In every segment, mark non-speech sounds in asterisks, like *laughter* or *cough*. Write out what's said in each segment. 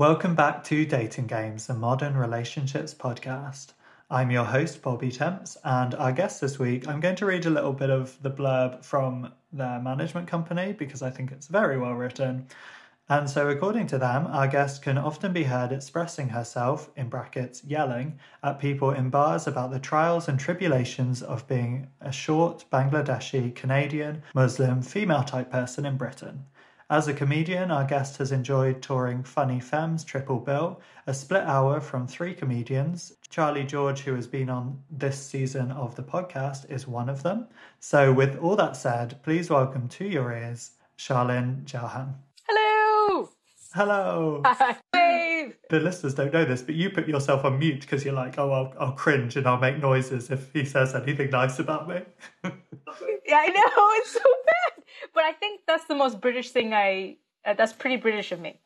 Welcome back to Dating Games, a modern relationships podcast. I'm your host, Bobby Temps, and our guest this week, I'm going to read a little bit of the blurb from their management company because I think it's very well written. And so, according to them, our guest can often be heard expressing herself, in brackets, yelling, at people in bars about the trials and tribulations of being a short Bangladeshi, Canadian, Muslim, female type person in Britain. As a comedian, our guest has enjoyed touring Funny Femmes Triple Bill, a split hour from three comedians. Charlie George, who has been on this season of the podcast, is one of them. So, with all that said, please welcome to your ears Sharlin Jahan. Hello! Hello! Hi, The listeners don't know this, but you put yourself on mute because you're like, oh, I'll, I'll cringe and I'll make noises if he says anything nice about me. *laughs* Yeah, I know, *laughs* it's so bad. But I think that's the most British thing I. Uh, that's pretty British of me.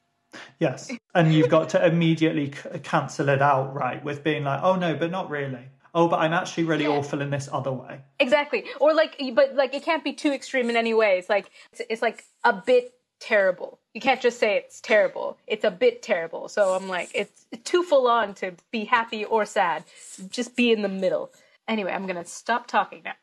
yes. And you've got to immediately c- cancel it out, right? With being like, oh, no, but not really. Oh, but I'm actually really Yeah. awful in this other way. Exactly. Or like, but like, it can't be too extreme in any way. It's like, it's, it's like a bit terrible. You can't just say it's terrible. It's a bit terrible. So I'm like, it's too full on to be happy or sad. Just be in the middle. Anyway, I'm gonna stop talking now.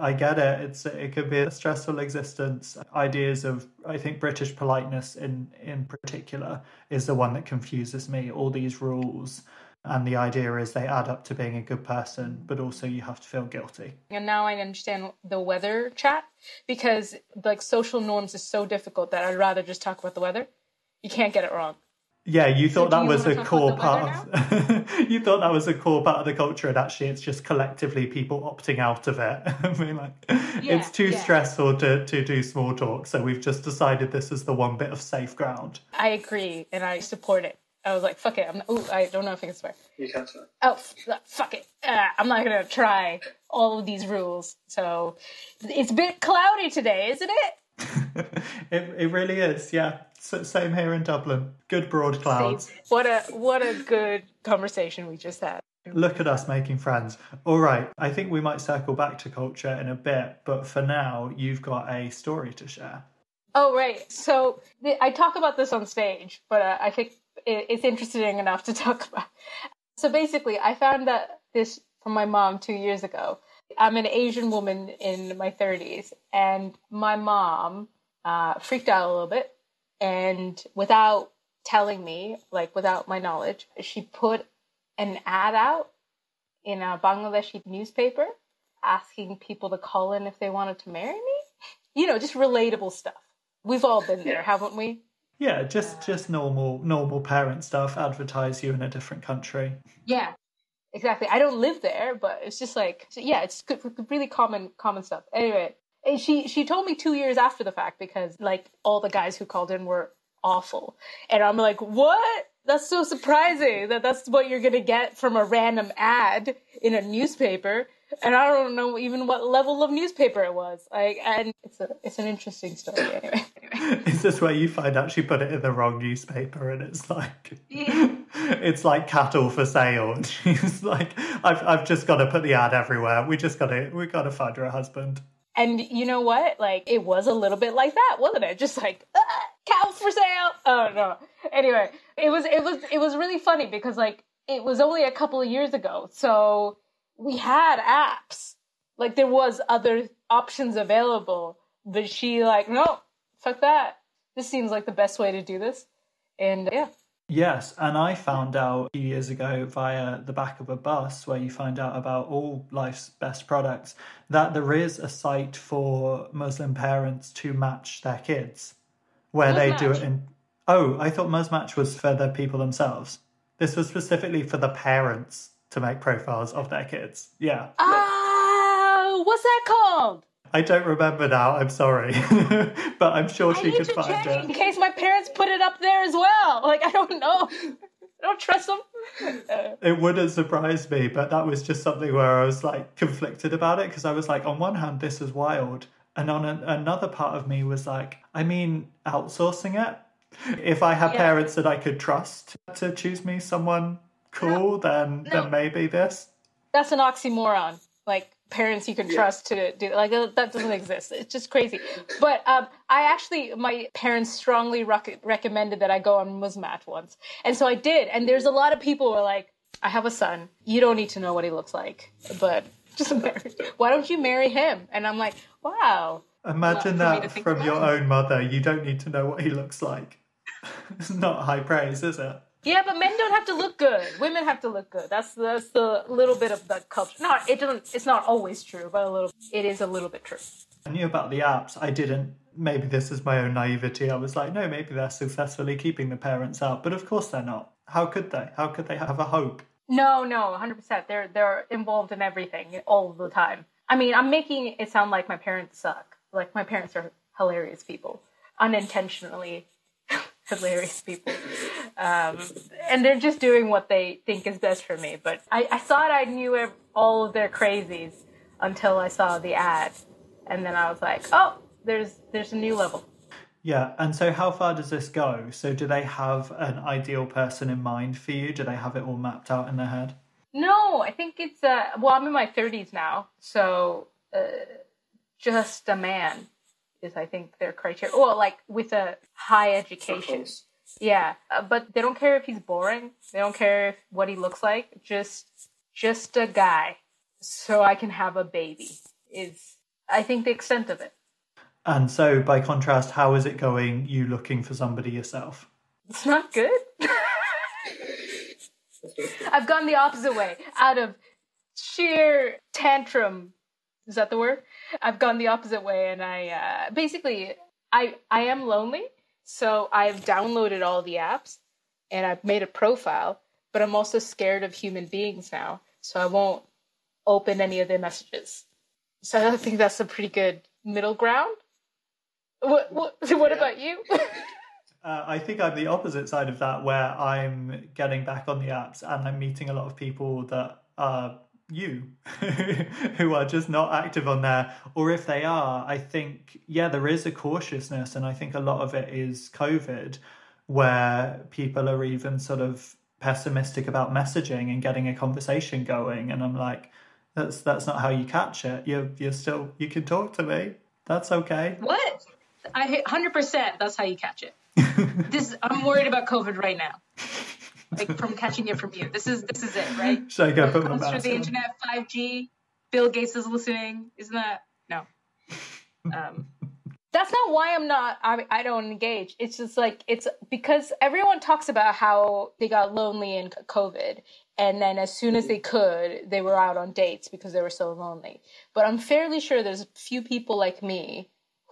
I get it. It's it could be a stressful existence. Ideas of I think British politeness in in particular is the one that confuses me. All these rules and the idea is they add up to being a good person, but also you have to feel guilty. And now I understand the weather chat because like social norms is so difficult that I'd rather just talk about the weather. You can't get it wrong. Yeah, you thought do that you was wanna a core part of *laughs* you thought that was a core part of the culture and actually it's just collectively people opting out of it. *laughs* I mean like it's too yeah. stressful to, to do small talk, so we've just decided this is the one bit of safe ground. I agree and I support it. I was like, fuck it. I'm, ooh, I don't know if I can swear. You can swear. Oh, fuck it. Uh, I'm not gonna try all of these rules. So it's a bit cloudy today, isn't it? *laughs* it, it really is, yeah. S- same here in Dublin. Good broad clouds. What a what a good conversation we just had. Look at us making friends. All right, I think we might circle back to culture in a bit, but for now, you've got a story to share. Oh right. So th- I talk about this on stage, but uh, I think it- it's interesting enough to *laughs* talk about. So basically, I found that this from my mom two years ago. I'm an Asian woman in my 30s, and my mom uh, freaked out a little bit, and without telling me, like without my knowledge, she put an ad out in a Bangladeshi newspaper asking people to call in if they wanted to marry me. You know, just relatable stuff. We've all been there, haven't we? Yeah, just just normal normal parent stuff. Advertise you in a different country. Yeah, exactly. I don't live there, but it's just like, so yeah, it's good, really common common stuff. Anyway, and she she told me two years after the fact because like all the guys who called in were awful, and I'm like, what? That's so surprising that that's what you're gonna get from a random ad in a newspaper. And I don't know even what level of newspaper it was. Like, and it's a it's an interesting story anyway. *laughs* Is this where you find out she put it in the wrong newspaper and it's like *laughs* it's like cattle for sale and *laughs* she's like I've I've just got to put the ad everywhere. We just got to we got to find her a husband. And you know what? Like it was a little bit like that, wasn't it? Just like ah, cows for sale. Oh no. Anyway, it was it was it was really funny because like it was only a couple of years ago, so we had apps. Like there was other options available, but she like no, fuck that. This seems like the best way to do this. And yeah, Yes, and I found out a few years ago via the back of a bus where you find out about all life's best products that there is a site for Muslim parents to match their kids where they do it in. Oh, I thought Muzmatch was for the people themselves. This was specifically for the parents to make profiles of their kids. Yeah. ah, what's that called? I don't remember now, I'm sorry. *laughs* but I'm sure I she could find it. in case my parents put it up there as well. Like I don't know. I don't trust them. It wouldn't surprise me, but that was just something where I was like conflicted about it because I was like, on one hand, this is wild. And on a, another part of me was like, I mean, outsourcing it. If I had Yeah. parents that I could trust to choose me someone cool, then No. then maybe this. that's an oxymoron. Like parents you can trust to do like that doesn't exist it's just crazy but um, i actually my parents strongly rec- recommended that i go on Muzmatch once and so i did and there's a lot of people who are like i have a son you don't need to know what he looks like but *laughs* just marry why don't you marry him and i'm like wow Imagine that from your own mother. You don't need to know what he looks like. *laughs* it's not high praise, is it? Yeah, but men don't have to look good. Women have to look good. That's that's the little bit of the culture. Not it doesn't. It's not always true, but a little. It is a little bit true. I knew about the apps. I didn't. Maybe this is my own naivety. I was like, no, maybe they're successfully keeping the parents out, but of course they're not. How could they? How could they have a hope? No, no, hundred percent. They're they're involved in everything all the time. I mean, I'm making it sound like my parents suck. Like my parents are hilarious people, unintentionally *laughs* hilarious people. Um, and they're just doing what they think is best for me. But I, I thought I knew all of their crazies until I saw the ad, and then I was like, oh, there's there's a new level. Yeah, and so how far does this go? So do they have an ideal person in mind for you? Do they have it all mapped out in their head? No, I think it's uh well, I'm in my 30s now, so uh, just a man is I think their criteria. Well, like with a high education. Yeah, uh, but they don't care if he's boring. They don't care if what he looks like. Just just a guy, so I can have a baby. Is I think the extent of it. And so, by contrast, how is it going? You looking for somebody yourself? It's not good. *laughs* I've gone the opposite way. Out of sheer tantrum, is that the word? I've gone the opposite way, and I uh, basically I I am lonely, so I've downloaded all the apps and I've made a profile, but I'm also scared of human beings now, so I won't open any of their messages. So I think that's a pretty good middle ground. What what *laughs* what yeah. about you? *laughs* Uh, I think I'm the opposite side of that, where I'm getting back on the apps and I'm meeting a lot of people that are you *laughs* who are just not active on there. Or if they are i think yeah there is a cautiousness and i think a lot of it is covid where people are even sort of pessimistic about messaging and getting a conversation going. And i'm like that's that's not how you catch it. You're you're still you can talk to me. That's okay. What? I 100% that's how you catch it. *laughs* This i'm worried about covid right now like from catching it from you. This is this is it, right? Should I go put my mask through the internet, five G. Bill Gates is listening. Isn't that no? Um, that's not why I'm not. I, I don't engage. It's just like it's because everyone talks about how they got lonely in COVID, and then as soon as they could, they were out on dates because they were so lonely. But I'm fairly sure there's a few people like me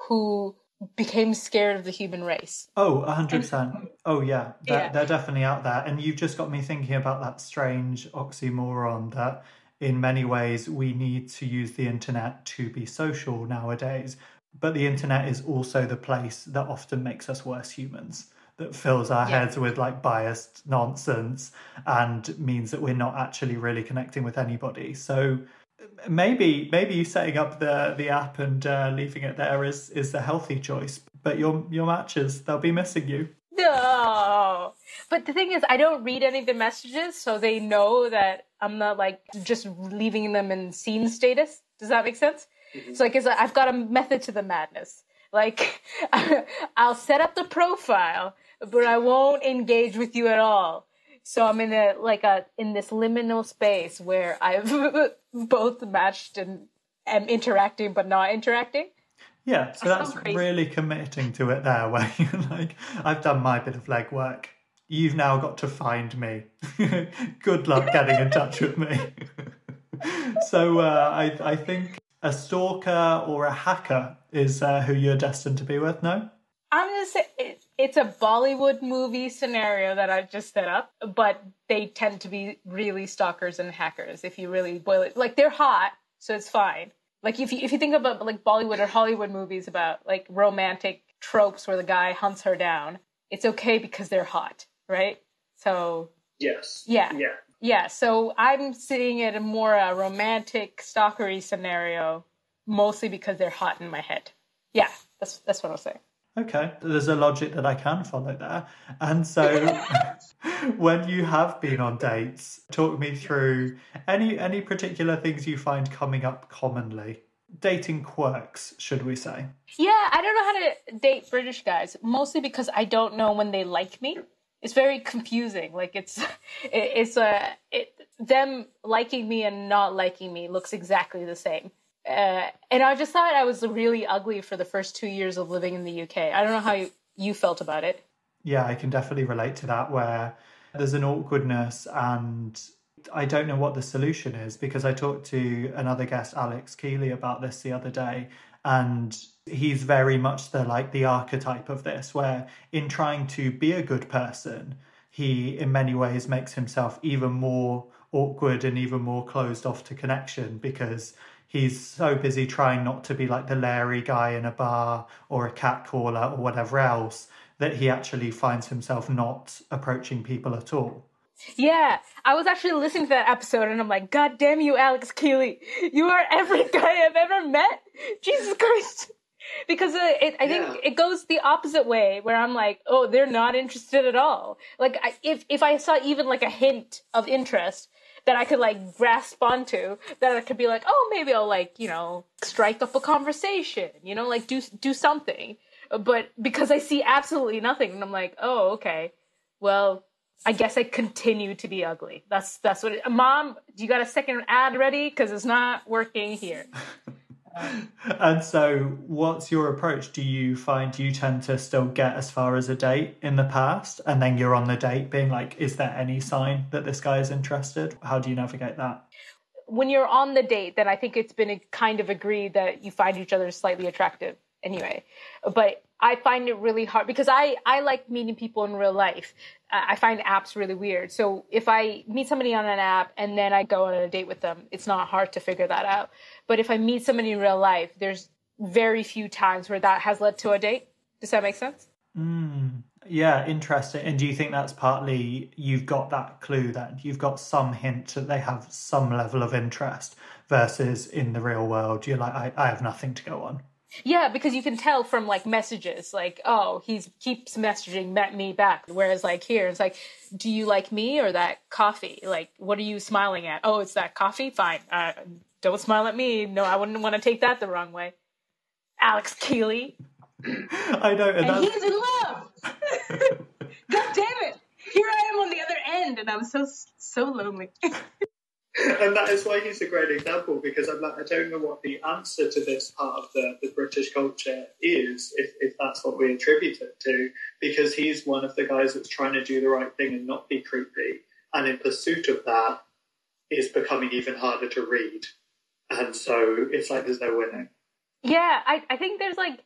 who became scared of the human race. Oh, 100%. Oh, yeah. They're, yeah. they're definitely out there. And you've just got me thinking about that strange oxymoron that in many ways we need to use the internet to be social nowadays. But the internet is also the place that often makes us worse humans, that fills our yeah. heads with like biased nonsense and means that we're not actually really connecting with anybody. So maybe maybe you setting up the the app and uh, leaving it there is is the healthy choice. But your your matches they'll be missing you. No, but the thing is, I don't read any of the messages, so they know that I'm not like just leaving them in seen status. Does that make sense? Mm-hmm. So like, it's like I've got a method to the madness. Like, *laughs* I'll set up the profile, but I won't engage with you at all. So I'm in a like a in this liminal space where I've *laughs* both matched and am interacting but not interacting. Yeah, so that's, that's really committing to it there, where you're like, I've done my bit of legwork. You've now got to find me. *laughs* Good luck getting in touch with me. *laughs* so uh, I, I think a stalker or a hacker is uh, who you're destined to be with. No, I'm gonna say it's a Bollywood movie scenario that I've just set up, but they tend to be really stalkers and hackers if you really boil it. Like they're hot, so it's fine. Like if you if you think about like Bollywood or Hollywood movies about like romantic tropes where the guy hunts her down, it's okay because they're hot, right? So yes, yeah, yeah, yeah. So I'm seeing it a more a romantic stalkery scenario, mostly because they're hot in my head. Yeah, that's that's what I'm saying. Okay, there's a logic that I can follow there. And so *laughs* when you have been on dates, talk me through any any particular things you find coming up commonly. Dating quirks, should we say? Yeah, I don't know how to date British guys, mostly because I don't know when they like me. It's very confusing. Like it's it's a uh, it, them liking me and not liking me looks exactly the same. Uh, and I just thought I was really ugly for the first two years of living in the UK. I don't know how you, you felt about it. Yeah, I can definitely relate to that where there's an awkwardness and I don't know what the solution is because I talked to another guest, Alex Kealy, about this the other day, and he's very much the like the archetype of this, where in trying to be a good person, he in many ways makes himself even more awkward and even more closed off to connection because he's so busy trying not to be like the Larry guy in a bar or a cat caller or whatever else that he actually finds himself not approaching people at all. Yeah, I was actually listening to that episode and I'm like, God damn you, Alex Kealy. You are every *laughs* guy I've ever met. Jesus Christ. *laughs* Because uh, it, I think yeah. it goes the opposite way where I'm like, oh, they're not interested at all. Like, I, if, if I saw even like a hint of interest, that I could like grasp onto that I could be like, oh, maybe I'll like, you know, strike up a conversation, you know, like do do something. But because I see absolutely nothing and I'm like, oh, okay. Well, I guess I continue to be ugly. That's that's what it, Mom, do you got a second ad ready cuz it's not working here. *laughs* and so, what's your approach? Do you find you tend to still get as far as a date in the past, and then you're on the date being like, is there any sign that this guy is interested? How do you navigate that? When you're on the date, then I think it's been kind of agreed that you find each other slightly attractive anyway. But I find it really hard because I, I like meeting people in real life. I find apps really weird. So if I meet somebody on an app and then I go on a date with them, it's not hard to figure that out. But if I meet somebody in real life, there's very few times where that has led to a date. Does that make sense? Mm, yeah, interesting. And do you think that's partly you've got that clue that you've got some hint that they have some level of interest versus in the real world, you're like, I, I have nothing to go on? Yeah, because you can tell from like messages, like, oh, he keeps messaging met me back. Whereas like here, it's like, do you like me or that coffee? Like, what are you smiling at? Oh, it's that coffee. Fine. Uh, don't smile at me. No, I wouldn't want to take that the wrong way. Alex Kealy. I know, and, and he's in love. *laughs* God damn it! Here I am on the other end, and I'm so so lonely *laughs* *laughs* and that is why he's a great example because I'm like, I don't know what the answer to this part of the, the British culture is, if, if that's what we attribute it to, because he's one of the guys that's trying to do the right thing and not be creepy. And in pursuit of that, is becoming even harder to read. And so it's like there's no winning. Yeah, I, I think there's like,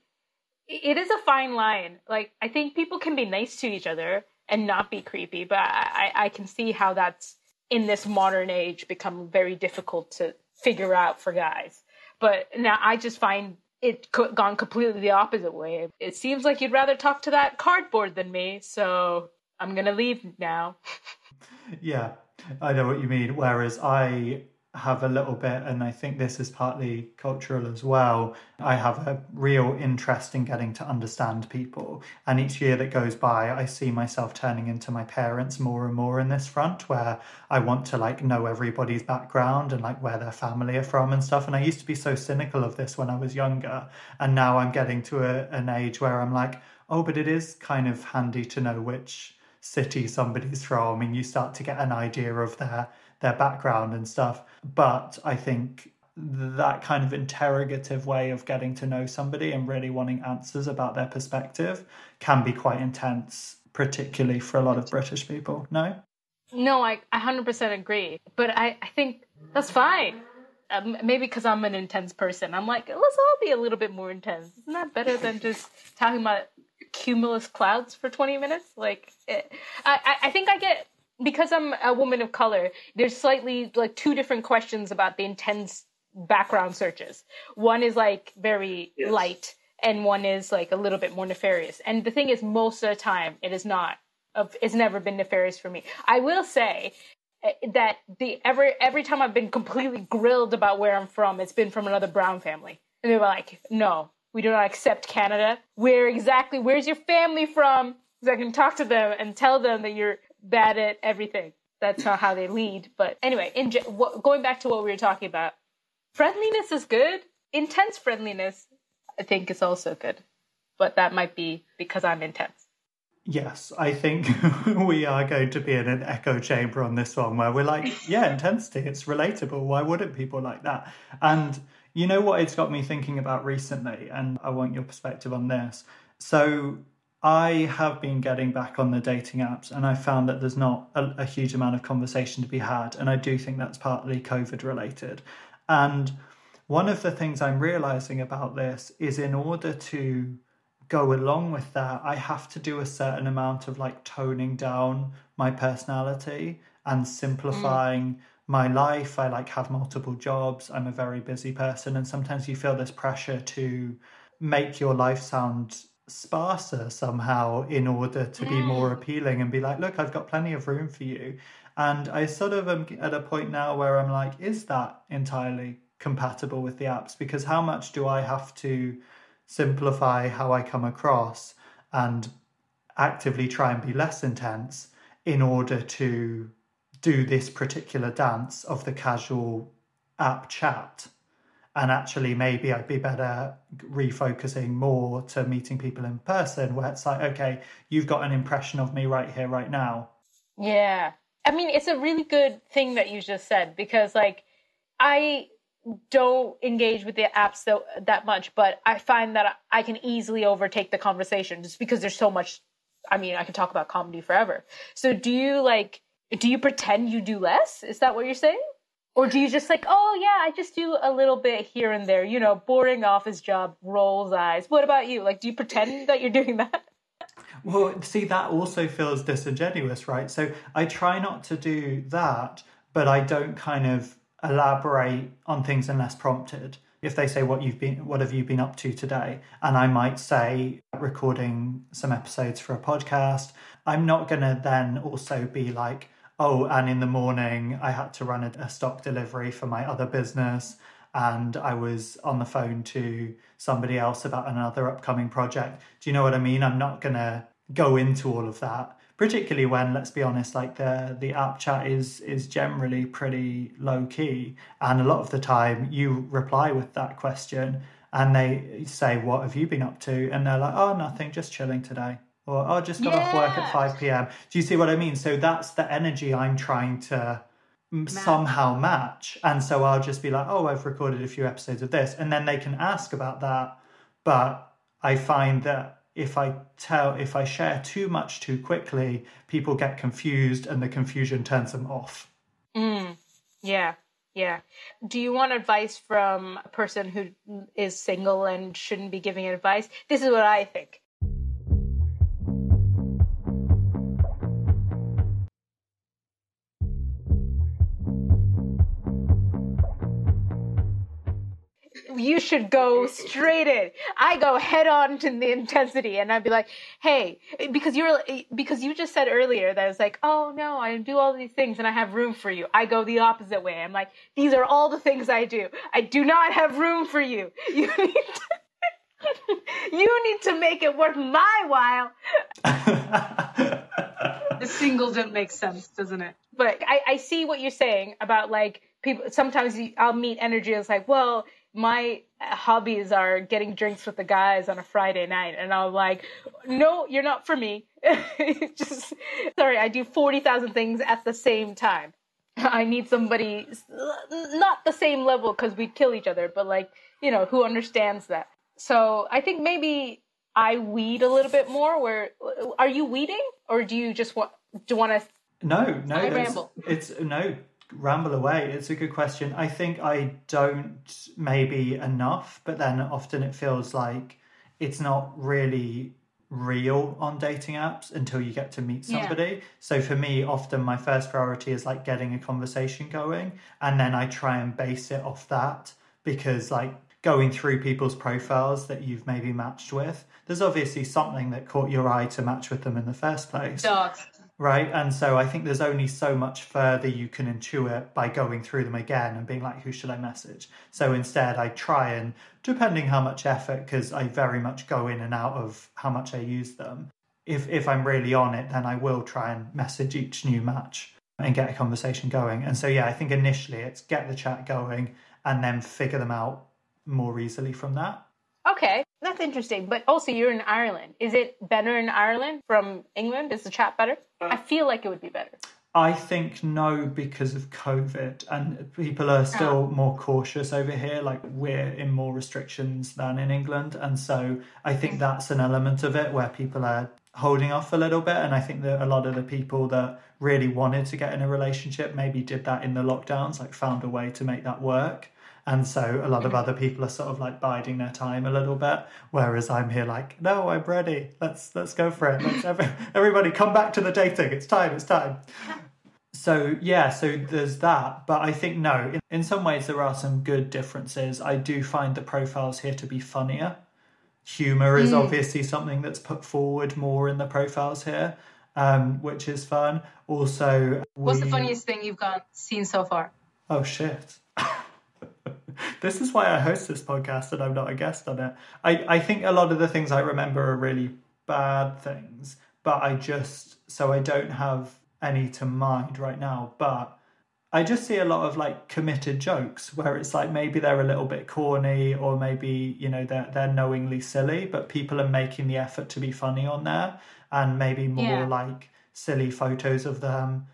it is a fine line. Like, I think people can be nice to each other and not be creepy, but I, I can see how that's in this modern age become very difficult to figure out for guys. But now I just find it gone completely the opposite way. It seems like you'd rather talk to that cardboard than me, so I'm gonna leave now. *laughs* yeah, I know what you mean. Whereas I have a little bit, and I think this is partly cultural as well. I have a real interest in getting to understand people. And each year that goes by, I see myself turning into my parents more and more in this front, where I want to like know everybody's background and like where their family are from and stuff. And I used to be so cynical of this when I was younger. And now I'm getting to a, an age where I'm like, oh, but it is kind of handy to know which city somebody's from and you start to get an idea of their their background and stuff. But I think that kind of interrogative way of getting to know somebody and really wanting answers about their perspective can be quite intense, particularly for a lot of British people. No? No, I, I 100% agree. But I, I think that's fine. Um, maybe because I'm an intense person. I'm like, let's all be a little bit more intense. Isn't that better than just talking about cumulus clouds for 20 minutes? Like, it, I, I think I get because I'm a woman of color, there's slightly like two different questions about the intense background searches. One is like very yes. light, and one is like a little bit more nefarious. And the thing is, most of the time, it is not. It's never been nefarious for me. I will say eh, that the every every time I've been completely grilled about where I'm from, it's been from another Brown family, and they were like, "No, We do not accept Canada. Where exactly? Where's your family from? So I can talk to them and tell them that you're bad at everything. That's not how they lead. But anyway, in, going back to what we were talking about, friendliness is good. Intense friendliness, I think, is also good. But that might be because I'm intense. Yes, I think *laughs* we are going to be in an echo chamber on this one where we're like, yeah, *laughs* intensity, it's relatable. Why wouldn't people like that? And you know what it's got me thinking about recently, and I want your perspective on this. So I have been getting back on the dating apps, and I found that there's not a, a huge amount of conversation to be had. And I do think that's partly COVID related. And one of the things I'm realizing about this is in order to go along with that, I have to do a certain amount of like toning down my personality and simplifying mm. my life. I like have multiple jobs. I'm a very busy person. And sometimes you feel this pressure to make your life sound sparser somehow in order to be more appealing and be like, look, I've got plenty of room for you. And I sort of am at a point now where I'm like, is that entirely compatible with the apps? Because how much do I have to simplify how I come across and actively try and be less intense in order to do this particular dance of the casual app chat. And actually, maybe I'd be better refocusing more to meeting people in person where it's like, okay, you've got an impression of me right here, right now. Yeah. I mean, it's a really good thing that you just said because, like, I don't engage with the apps so, that much, but I find that I can easily overtake the conversation just because there's so much. I mean, I can talk about comedy forever. So, do you like? Do you pretend you do less? Is that what you're saying? Or do you just like, oh yeah, I just do a little bit here and there, you know, boring office job, rolls eyes. What about you? Like, do you pretend that you're doing that? Well, see, that also feels disingenuous, right? So I try not to do that, but I don't kind of elaborate on things unless prompted. If they say what you've been what have you been up to today and I might say recording some episodes for a podcast, I'm not going to then also be like, "Oh, and in the morning I had to run a, a stock delivery for my other business." and I was on the phone to somebody else about another upcoming project. Do you know what I mean? I'm not to go into all of that particularly when let's be honest like the the app chat is is generally pretty low key and a lot of the time you reply with that question and they say what have you been up to and they're like oh nothing just chilling today or oh just got yeah. off work at 5 p.m do you see what i mean so that's the energy i'm trying to match. somehow match and so i'll just be like oh i've recorded a few episodes of this and then they can ask about that but i find that if I tell, if I share too much too quickly, people get confused and the confusion turns them off. Mm, yeah, yeah. Do you want advice from a person who is single and shouldn't be giving advice? This is what I think. You should go straight in. I go head on to the intensity and I'd be like, hey, because you're, because you just said earlier that it's like, oh no, I do all these things and I have room for you. I go the opposite way. I'm like, these are all the things I do. I do not have room for you. *laughs* You need to, *laughs* you need to make it worth my while. the single don't make sense, doesn't it? But I, I see what you're saying about like people. Sometimes I'll meet energy. It's like, well, my hobbies are getting drinks with the guys on a Friday night. And I'm like, no, you're not for me. *laughs* Just, sorry, I do 40,000 things at the same time. I need somebody, not the same level because we'd kill each other, but like, you know, who understands that. So I think maybe I weed a little bit more. Where are you weeding, or do you just want do you want to? No, no, I ramble. It's no ramble away. It's a good question. I think I don't maybe enough, but then often it feels like it's not really real on dating apps until you get to meet somebody. Yeah. So for me, often my first priority is like getting a conversation going, and then I try and base it off that because like going through people's profiles that you've maybe matched with, there's obviously something that caught your eye to match with them in the first place. Dogs. Right? And so I think there's only so much further you can intuit by going through them again and being like, who should I message? So instead, I try and, depending how much effort, because I very much go in and out of how much I use them. If if I'm really on it, then I will try and message each new match and get a conversation going. And so yeah, I think initially it's get the chat going and then figure them out more easily from that. Okay, that's interesting. But also, you're in Ireland. Is it better in Ireland from England? Is the chat better? Uh, I feel like it would be better. I think no because of COVID and people are still ah. more cautious over here. Like we're in more restrictions than in England. And so I think mm. that's an element of it where people are holding off a little bit. And I think that a lot of the people that really wanted to get in a relationship maybe did that in the lockdowns, like found a way to make that work. And so a lot of other people are sort of like biding their time a little bit, whereas I'm here like, no, I'm ready. Let's let's go for it. Let's every, *laughs* everybody come back to the dating. It's time. It's time. *laughs* So yeah, so there's that. But I think no, in, in some ways there are some good differences. I do find the profiles here to be funnier. Humor is Mm. obviously something that's put forward more in the profiles here, um, which is fun. Also, What's the funniest thing you've got seen so far? Oh shit. *laughs* this is why I host this podcast and I'm not a guest on it. I, I think a lot of the things I remember are really bad things, but I just so I don't have any to mind right now. But I just see a lot of like committed jokes where it's like maybe they're a little bit corny or maybe, you know, they're they're knowingly silly, but people are making the effort to be funny on there and maybe more Yeah. like silly photos of them.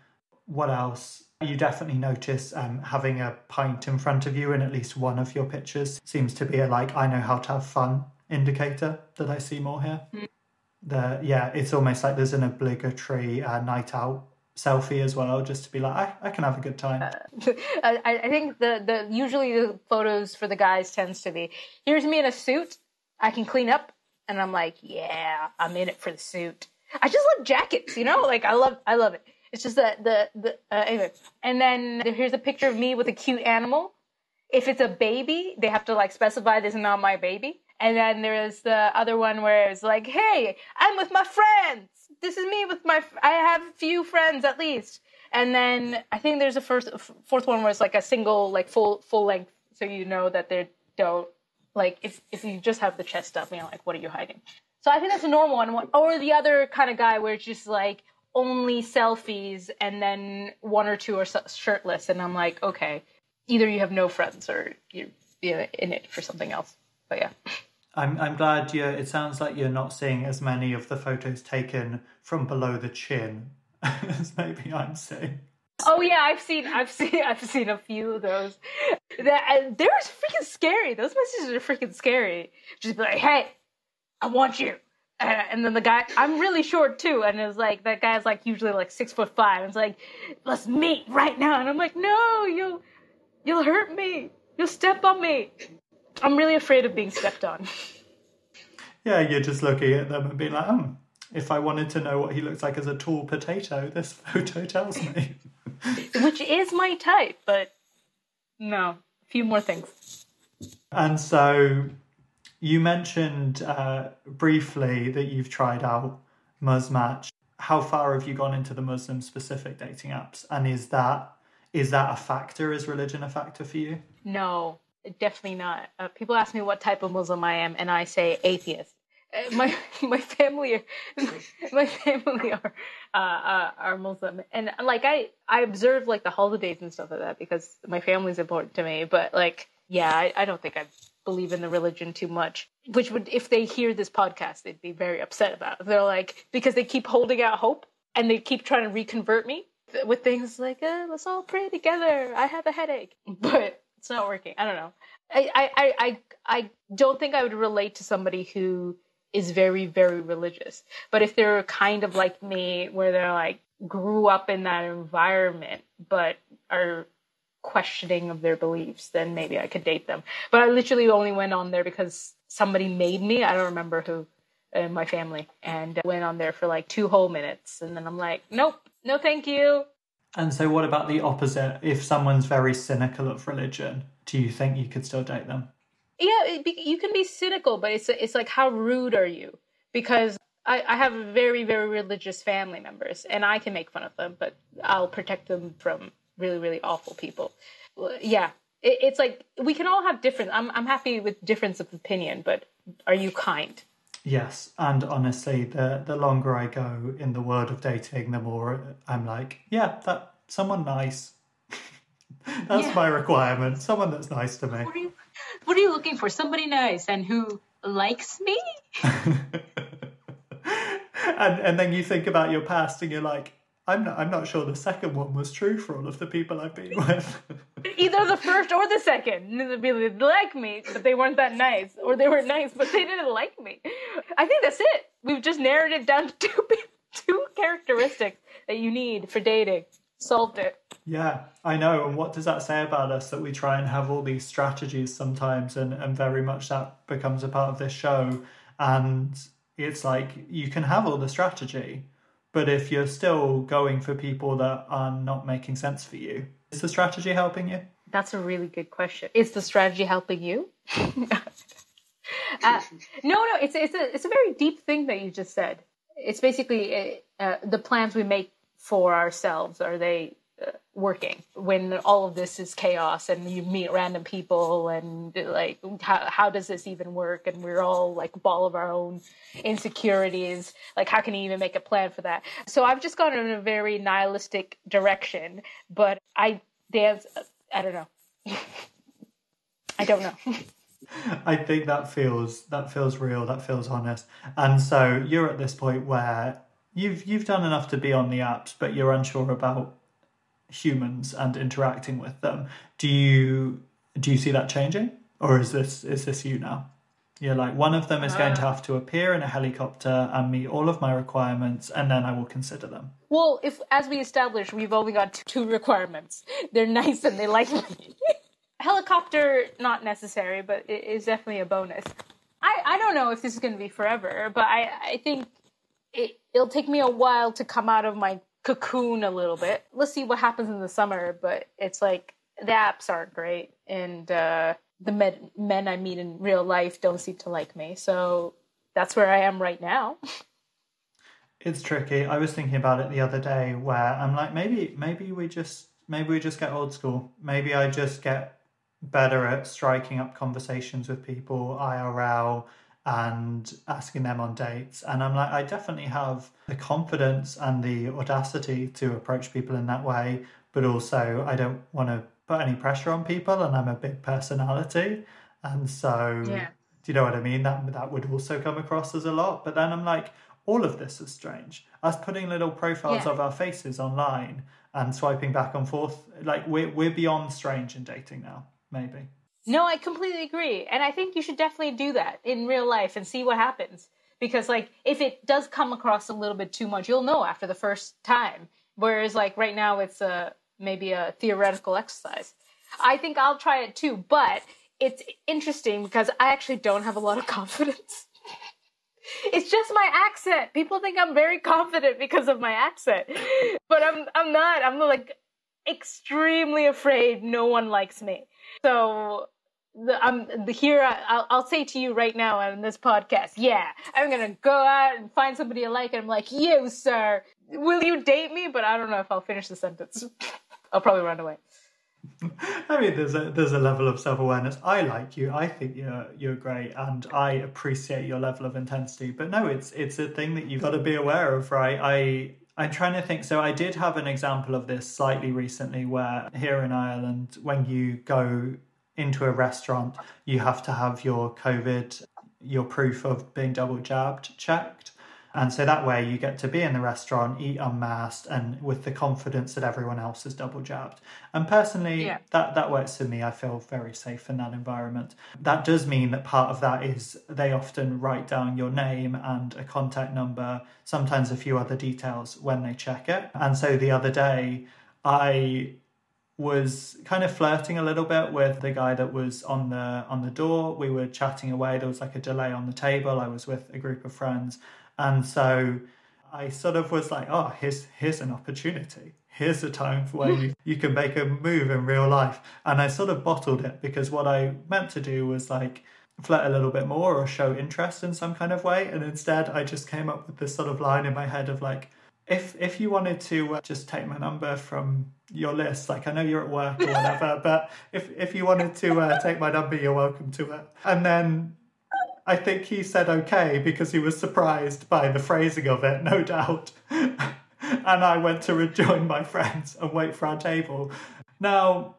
What else? You definitely notice um, having a pint in front of you in at least one of your pictures seems to be a like I know how to have fun indicator that I see more here. The yeah, it's almost like there's an obligatory uh, night out selfie as well, just to be like I, I can have a good time. *laughs* I, I I think the, the usually the photos for the guys tends to be here's me in a suit. I can clean up, and I'm like, yeah, I'm in it for the suit. I just love jackets, you know, like I love I love it. It's just that the the uh, anyway. And then here's a picture of me with a cute animal. If it's a baby, they have to like specify this is not my baby. And then there's the other one where it's like, hey, I'm with my friends. This is me with my. I have a few friends at least. And then I think there's a first, fourth one where it's like a single, like full, full length, so you know that they don't like if if you just have the chest up, you know, like what are you hiding? So I think that's a normal one. Or the other kind of guy where it's just like only selfies and then one or two are shirtless, and I'm like, okay, either you have no friends or you're, in it for something else. But yeah. I'm I'm glad you. It sounds like you're not seeing as many of the photos taken from below the chin *laughs* as maybe I'm seeing. Oh yeah, I've seen, I've seen, *laughs* I've seen a few of those. That and they're freaking scary. Those messages are freaking scary. Just be like, hey, I want you. And then the guy, I'm really short too, and it's like that guy's like usually like six foot five. And It's like, let's meet right now, and I'm like, no, you'll, you'll hurt me. You'll step on me. I'm really afraid of being stepped on. Yeah, you're just looking at them and being like, um, if I wanted to know what he looks like as a tall potato, this *laughs* photo tells me. *laughs* Which is my type, but no, a few more things. And so you mentioned uh, briefly that you've tried out Muzmatch. How far have you gone into the Muslim specific dating apps? And is that is that a factor? Is religion a factor for you? No, definitely not. Uh, people ask me what type of Muslim I am, and I say atheist. *laughs* My my family, *laughs* my family are uh, uh, are Muslim, and like I I observe like the holidays and stuff like that because my family's important to me. But like, yeah, I, I don't think I believe in the religion too much. Which would, if they hear this podcast, they'd be very upset about. They're like because they keep holding out hope and they keep trying to reconvert me with things like uh, let's all pray together. I have a headache, *laughs* but it's not working. I don't know. I, I, I, I don't think I would relate to somebody who is very, very religious. But if they're kind of like me, where they're like grew up in that environment, but are questioning of their beliefs, then maybe I could date them. But I literally only went on there because somebody made me. I don't remember who in my family and went on there for like two whole minutes. And then I'm like, nope, no, thank you. And so, what about the opposite? If someone's very cynical of religion, do you think you could still date them? Yeah be, you can be cynical but it's it's like how rude are you because I, I have very, very religious family members, and I can make fun of them, but I'll protect them from really, really awful people. Yeah, it, it's like we can all have different. I'm, I'm happy with difference of opinion, but are you kind? Yes, and honestly, the the longer I go in the world of dating, the more I'm like, yeah, that someone nice. *laughs* that's yeah. my requirement. Someone that's nice to me. What are you, what are you looking for? Somebody nice and who likes me. *laughs* and and then you think about your past and you're like, I'm not, I'm not sure the second one was true for all of the people I've been with. *laughs* Either the first or the second. They like me, but they weren't that nice, or they were nice, but they didn't like me. I think that's it. We've just narrowed it down to *laughs* two two characteristics that you need for dating. Solved it. Yeah, I know. And what does that say about us that we try and have all these strategies sometimes, and and very much that becomes a part of this show, and it's like you can have all the strategy, but if you're still going for people that are not making sense for you, is the strategy helping you? That's a really good question. Is the strategy helping you? *laughs* uh, no, no, it's it's a it's a very deep thing that you just said. It's basically uh, the plans we make for ourselves? Are they uh, working when all of this is chaos and you meet random people and like how, how does this even work? And we're all like ball of our own insecurities. Like how can you even make a plan for that? So i've just gone in a very nihilistic direction but i dance i don't know. *laughs* I don't know. *laughs* I think that feels that feels real. That feels honest. And so you're at this point where you've you've done enough to be on the apps, but you're unsure about humans and interacting with them. Do you do you see that changing, or is this is this you now? You're like one of them is going to uh. have to appear in a helicopter and meet all of my requirements, and then I will consider them. Well, if as we established, we've only got two requirements. They're nice and they like me. *laughs* helicopter not necessary, but it is definitely a bonus. I I don't know if this is going to be forever, but I I think it, it'll take me a while to come out of my cocoon a little bit. Let's see what happens in the summer, but it's like the apps aren't great, and uh, the men, men I meet in real life don't seem to like me. So that's where I am right now. *laughs* It's tricky. I was thinking about it the other day where I'm like, maybe, maybe we just, maybe we just get old school. Maybe I just get better at striking up conversations with people IRL and asking them on dates. And I'm like, I definitely have the confidence and the audacity to approach people in that way, but also I don't want to put any pressure on people and I'm a big personality. And so, yeah. do you know what I mean? That, that would also come across as a lot. But then I'm like, all of this is strange. Us putting little profiles yeah. of our faces online and swiping back and forth, like we're, we're beyond strange in dating now, maybe. No, I completely agree. And I think you should definitely do that in real life and see what happens. Because, like, if it does come across a little bit too much, you'll know after the first time. Whereas, like, right now, it's a maybe a theoretical exercise. I think I'll try it too, but it's interesting because I actually don't have a lot of *laughs* confidence. it's just my accent. People think I'm very confident because of my accent, but I'm I'm not. I'm like extremely afraid no one likes me. So I'm um, the, here. I'll, I'll say to you right now on this podcast, yeah, I'm gonna go out and find somebody I like, and I'm like, you, sir, will you date me? But I don't know if I'll finish the sentence. *laughs* I'll probably run away. *laughs* I mean, there's a there's a level of self awareness. I like you. I think you're you're great, and I appreciate your level of intensity. But no, it's it's a thing that you've got to be aware of, right? I I'm trying to think. So I did have an example of this slightly recently, where here in Ireland, when you go into a restaurant, you have to have your COVID, your proof of being double jabbed checked. And so that way you get to be in the restaurant, eat unmasked, and with the confidence that everyone else is double jabbed. And personally, yeah. that, that works for me. I feel very safe in that environment. That does mean that part of that is they often write down your name and a contact number, sometimes a few other details when they check it. And so the other day, I was kind of flirting a little bit with the guy that was on the on the door. We were chatting away. There was like a delay on the table. I was with a group of friends, and so I sort of was like, "Oh, here's here's an opportunity. Here's a time for where you, you can make a move in real life." And I sort of bottled it because what I meant to do was like flirt a little bit more or show interest in some kind of way. And instead, I just came up with this sort of line in my head of like, if if you wanted to uh, just take my number from your list, like I know you're at work or whatever, *laughs* but if if you wanted to uh, take my number, you're welcome to it. And then I think he said okay because he was surprised by the phrasing of it, *laughs* no doubt. *laughs* and I went to rejoin my friends and wait for our table. Now,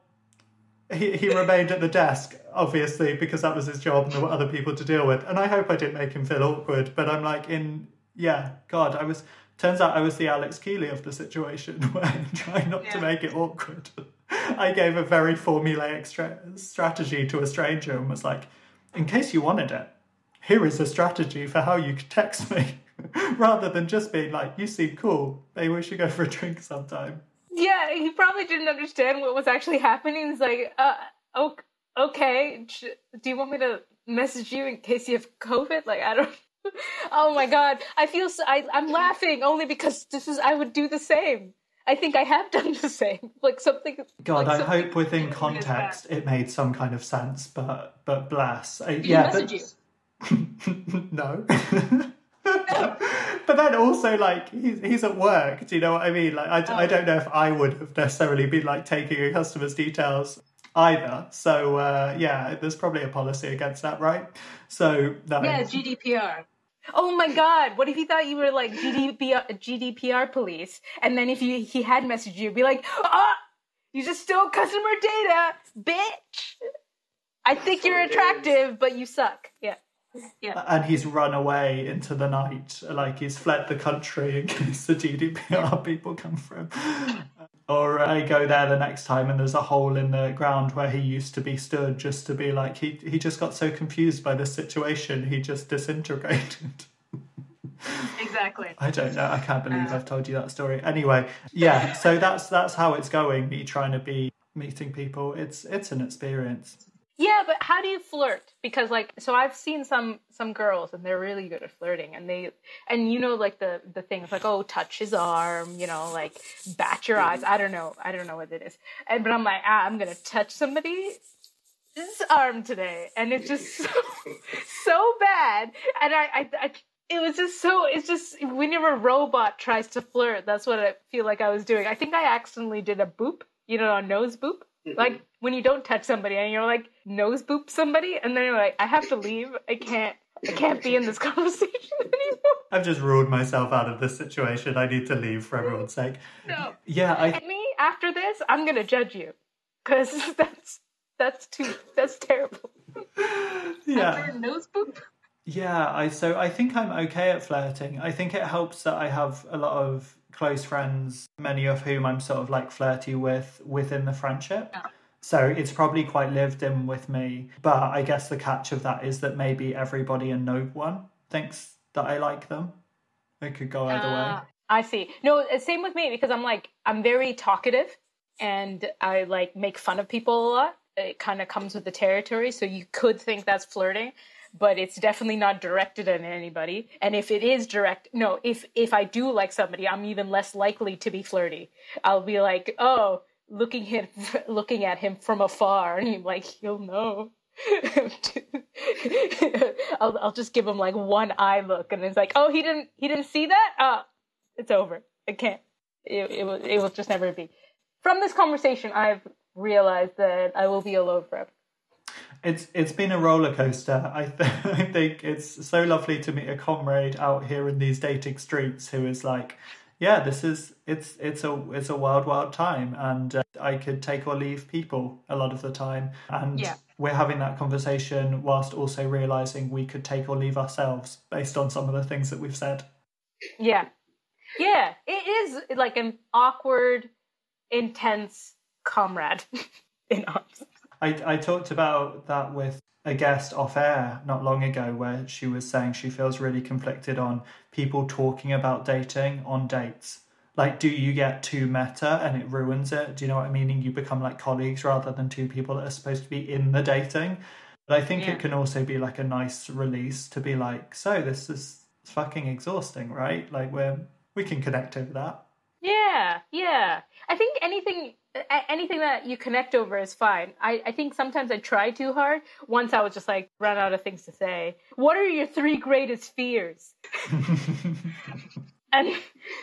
he, he remained at the desk, obviously, because that was his job and there were other people to deal with. And I hope I didn't make him feel awkward, but I'm like, in, yeah, God, I was, turns out I was the Alex Kealy of the situation *laughs* where trying not yeah. to make it awkward. *laughs* I gave a very formulaic stra- strategy to a stranger and was like, in case you wanted it, here is a strategy for how you could text me. *laughs* Rather than just being like, you seem cool, maybe we should go for a drink sometime. Yeah, he probably didn't understand what was actually happening. He's like, uh, okay, do you want me to message you in case you have COVID? Like, I don't. Oh my god, I feel so. I, I'm laughing only because this is. I would do the same. I think I have done the same. Like something. God, like I hope within context it made some kind of sense, but but bless. I, yeah, but, *laughs* no. *laughs* but then also like he's he's at work. Do you know what I mean? Like I, oh. I don't know if I would have necessarily been like taking a customer's details either. So uh, yeah, there's probably a policy against that, right? So that yeah, GDPR. Oh my God! What if he thought you were like GDPR GDPR police, and then if you he had messaged you, be like, ah, you just stole customer data, bitch. I think you're attractive, but you suck. Yeah. Yeah. And he's run away into the night, like he's fled the country *laughs* in case the GDPR people come from. Or I go there the next time and there's a hole in the ground where he used to be stood just to be like, he, he just got so confused by the situation, he just disintegrated. *laughs* exactly. I don't know. I can't believe uh, I've told you that story. Anyway, yeah. So that's that's how it's going. Me trying to be meeting people. It's it's an experience. Yeah, but how do you flirt? Because like so I've seen some some girls and they're really good at flirting and they and you know like the the things like oh touch his arm, you know, like bat your eyes. I don't know. I don't know what it is. And but I'm like, ah, I'm gonna touch somebody's arm today. And it's just so *laughs* so bad. And I, I, I it was just so it's just whenever a robot tries to flirt, that's what I feel like I was doing. I think I accidentally did a boop, you know, a nose boop. Mm-hmm. Like when you don't touch somebody and you're like nose boop somebody, and then you're like, I have to leave. I can't. I can't be in this *laughs* conversation anymore. I've just ruled myself out of this situation. I need to leave for everyone's sake. *laughs* No. Yeah, I. And me after this, I'm gonna judge you because *laughs* that's that's too that's terrible. yeah. After nose boop. Yeah, I so I think I'm okay at flirting. I think it helps that I have a lot of close friends, many of whom I'm sort of like flirty with within the friendship. Oh. So it's probably quite lived in with me. But I guess the catch of that is that maybe everybody and no one thinks that I like them. It could go either uh, way. I see. No, same with me because I'm like I'm very talkative and I like make fun of people a lot. It kind of comes with the territory, so you could think that's flirting but it's definitely not directed at anybody. And if it is direct, no, if if I do like somebody, I'm even less likely to be flirty. I'll be like, oh, looking at *laughs* looking at him from afar, and he's like, he'll know. *laughs* I'll I'll just give him like one eye look, and it's like, oh, he didn't he didn't see that. Oh, it's over. It can't. It it will it will just never be. From this conversation, I've realized that I will be alone forever. It's it's been a roller coaster. I, th- *laughs* I think it's so lovely to meet a comrade out here in these dating streets who is like, yeah, this is it's it's a it's a wild wild time, and uh, I could take or leave people a lot of the time, and yeah. we're having that conversation whilst also realizing we could take or leave ourselves based on some of the things that we've said. Yeah, yeah, it is like an awkward, intense comrade *laughs* in arms. I, I talked about that with a guest off air not long ago where she was saying she feels really conflicted on people talking about dating on dates. Like, do you get too meta and it ruins it? Do you know what I mean? You become like colleagues rather than two people that are supposed to be in the dating. But I think yeah. it can also be like a nice release to be like, so this is fucking exhausting, right? Like, we're we can connect over that. Yeah, yeah. I think anything anything that you connect over is fine. I, I think sometimes I try too hard. Once I was just like run out of things to say. What are your three greatest fears? *laughs* and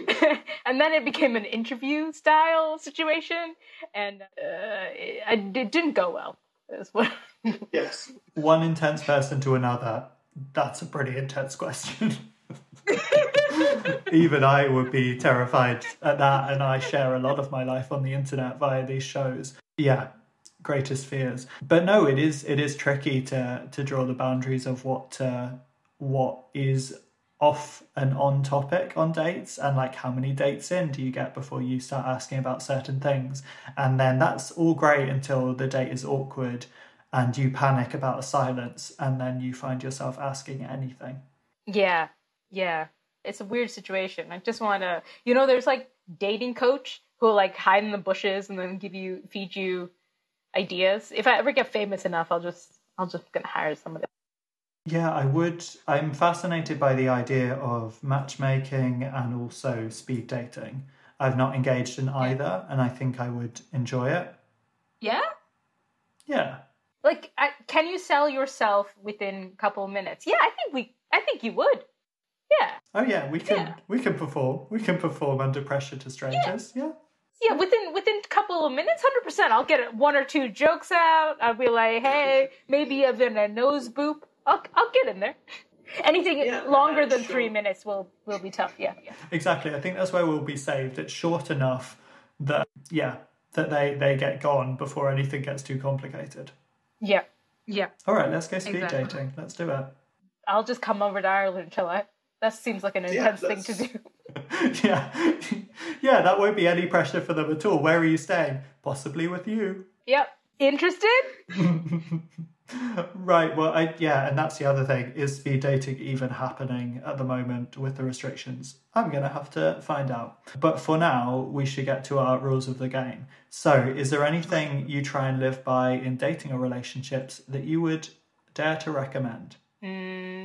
*laughs* and then it became an interview style situation, and uh, it, it didn't go well. Is what *laughs* Yes. One intense person to another. That's a pretty intense question. Even I would be terrified at that, and I share a lot of my life on the internet via these shows. Yeah, greatest fears. But no, it is it is tricky to to draw the boundaries of what uh, what is off and on topic on dates and like how many dates in do you get before you start asking about certain things and then that's all great until the date is awkward and you panic about a silence and then you find yourself asking anything Yeah, yeah. It's a weird situation. I just want to, you know, there's like dating coach who will like hide in the bushes and then give you, feed you ideas. If I ever get famous enough, I'll just, I'll just gonna hire somebody. yeah i would i'm fascinated by the idea of matchmaking and also speed dating i've not engaged in either and i think i would enjoy it Yeah? yeah Like, I, can you sell yourself within a couple of minutes? Yeah, I think we, I think you would. Yeah, oh yeah we can Yeah. we can perform we can perform under pressure to strangers yeah yeah. Within within a couple of minutes, hundred percent. I'll get one or two jokes out. I'll be like, hey, maybe even a nose boop. I'll I'll get in there. Anything Yeah, longer than sure. three minutes will will be tough. Yeah, yeah. Exactly. I think that's where we'll be saved. It's short enough that yeah, that they they get gone before anything gets too complicated. Yeah. Yeah. All right, let's go speed Exactly. dating. Let's do it. I'll just come over to Ireland, shall I? That seems like an Yeah, intense thing to do. *laughs* yeah. *laughs* yeah, that won't be any pressure for them at all. Where are you staying? Possibly with you. Yep. Interested? *laughs* Right, well I yeah, and that's the other thing. Is speed dating even happening at the moment with the restrictions? I'm gonna have to find out. But for now, we should get to our rules of the game. So is there anything you try and live by in dating or relationships that you would dare to recommend? Mm,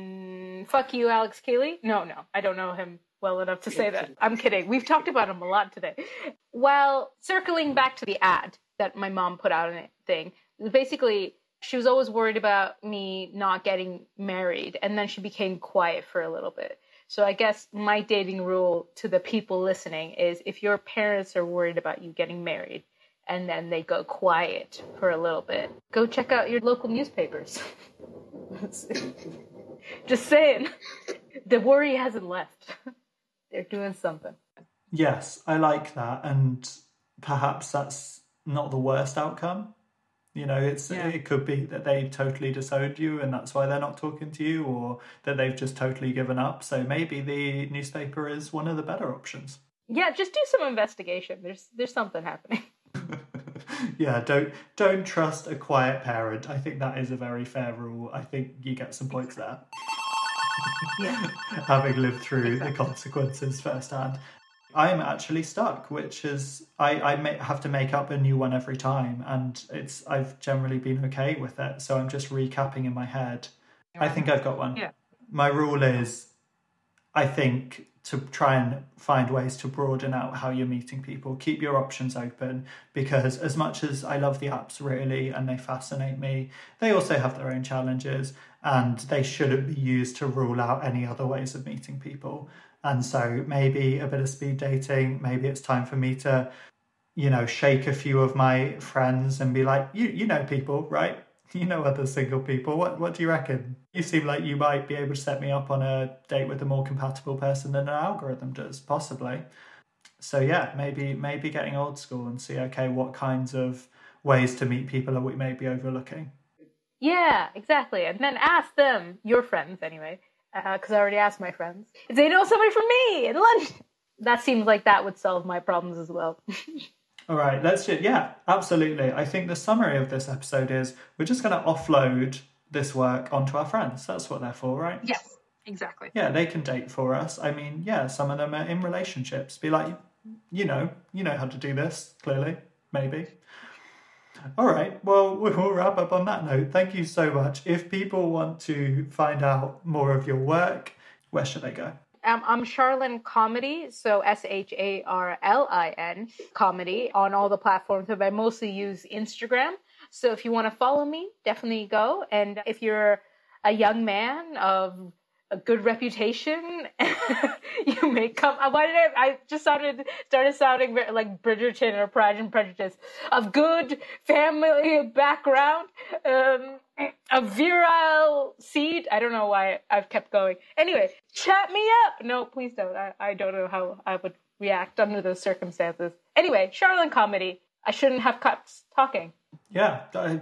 fuck you, Alex Kealy. No, no, I don't know him well enough to say that. I'm kidding. We've talked about him a lot today. Well, circling back to the ad that my mom put out in it thing, basically, she was always worried about me not getting married, and then she became quiet for a little bit. So I guess my dating rule to the people listening is if your parents are worried about you getting married and then they go quiet for a little bit, go check out your local newspapers. *laughs* Just saying. The worry hasn't left. They're doing something. Yes, I like that, and perhaps that's not the worst outcome. You know, it's Yeah. it could be that they totally disowned you, and that's why they're not talking to you, or that they've just totally given up. So maybe the newspaper is one of the better options. Yeah, just do some investigation. There's there's something happening. *laughs* yeah, don't don't trust a quiet parent. I think that is a very fair rule. I think you get some points there. Yeah. *laughs* having lived through the consequences firsthand. I'm actually stuck, which is I I may have to make up a new one every time, and it's I've generally been okay with it. So I'm just recapping in my head. I think I've got one. Yeah. My rule is, I think to try and find ways to broaden out how you're meeting people. Keep your options open because as much as I love the apps really and they fascinate me, they also have their own challenges and they shouldn't be used to rule out any other ways of meeting people. And so maybe a bit of speed dating, maybe it's time for me to, you know, shake a few of my friends and be like, you you know people, right? *laughs* You know other single people. What what do you reckon? You seem like you might be able to set me up on a date with a more compatible person than an algorithm does, possibly. So yeah, maybe maybe getting old school and see okay what kinds of ways to meet people are we may be overlooking. Yeah, exactly. And then ask them, your friends anyway, uh, because I already asked my friends if they know somebody from me in London. *laughs* That seems like that would solve my problems as well. *laughs* All right, let's just yeah, absolutely. I think the summary of this episode is we're just going to offload this work onto our friends. That's what they're for, right? Yes. Exactly. Yeah, they can date for us. I mean, yeah, some of them are in relationships. Be like, you know, you know how to do this, clearly, maybe. All right, well, *laughs* we'll wrap up on that note. Thank you so much. If people want to find out more of your work, where should they go? Um, I'm Sharlin Comedy, so S H A R L I N Comedy on all the platforms, but I mostly use Instagram. So if you want to follow me, definitely go. And if you're a young man of a good reputation, *laughs* you may come. uh, Why did I? I just sounded started sounding like Bridgerton or Pride and Prejudice. Of good family background, um, a virile seed. I don't know why I've kept going. Anyway, chat me up. No, please don't. I, I don't know how I would react under those circumstances. Anyway, Sharlin comedy. I shouldn't have kept talking. Yeah, I-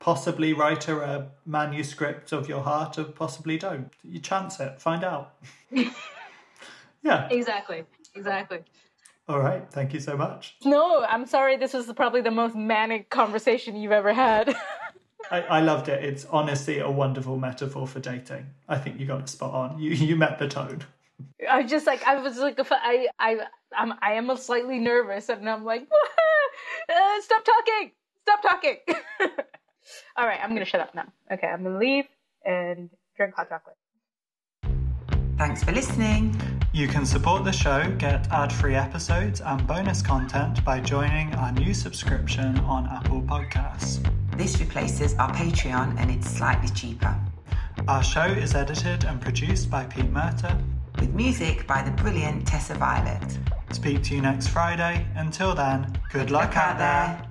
possibly write her a manuscript of your heart, or possibly don't. You chance it, find out. *laughs* yeah. Exactly. Exactly. All right. Thank you so much. No, I'm sorry. This was probably the most manic conversation you've ever had. *laughs* I, I loved it. It's honestly a wonderful metaphor for dating. I think you got it spot on. You you met the tone. I just like I was like I I I'm I am slightly nervous and I'm like *laughs* uh, stop talking stop talking. All right, I'm gonna shut up now. Okay, I'm gonna leave and drink hot chocolate. Thanks for listening. You can support the show, get ad free episodes, and bonus content by joining our new subscription on Apple Podcasts. This replaces our Patreon and it's slightly cheaper. Our show is edited and produced by Pete Murta. With music by the brilliant Tessa Violet. Speak to you next Friday. Until then, good luck, Look out there.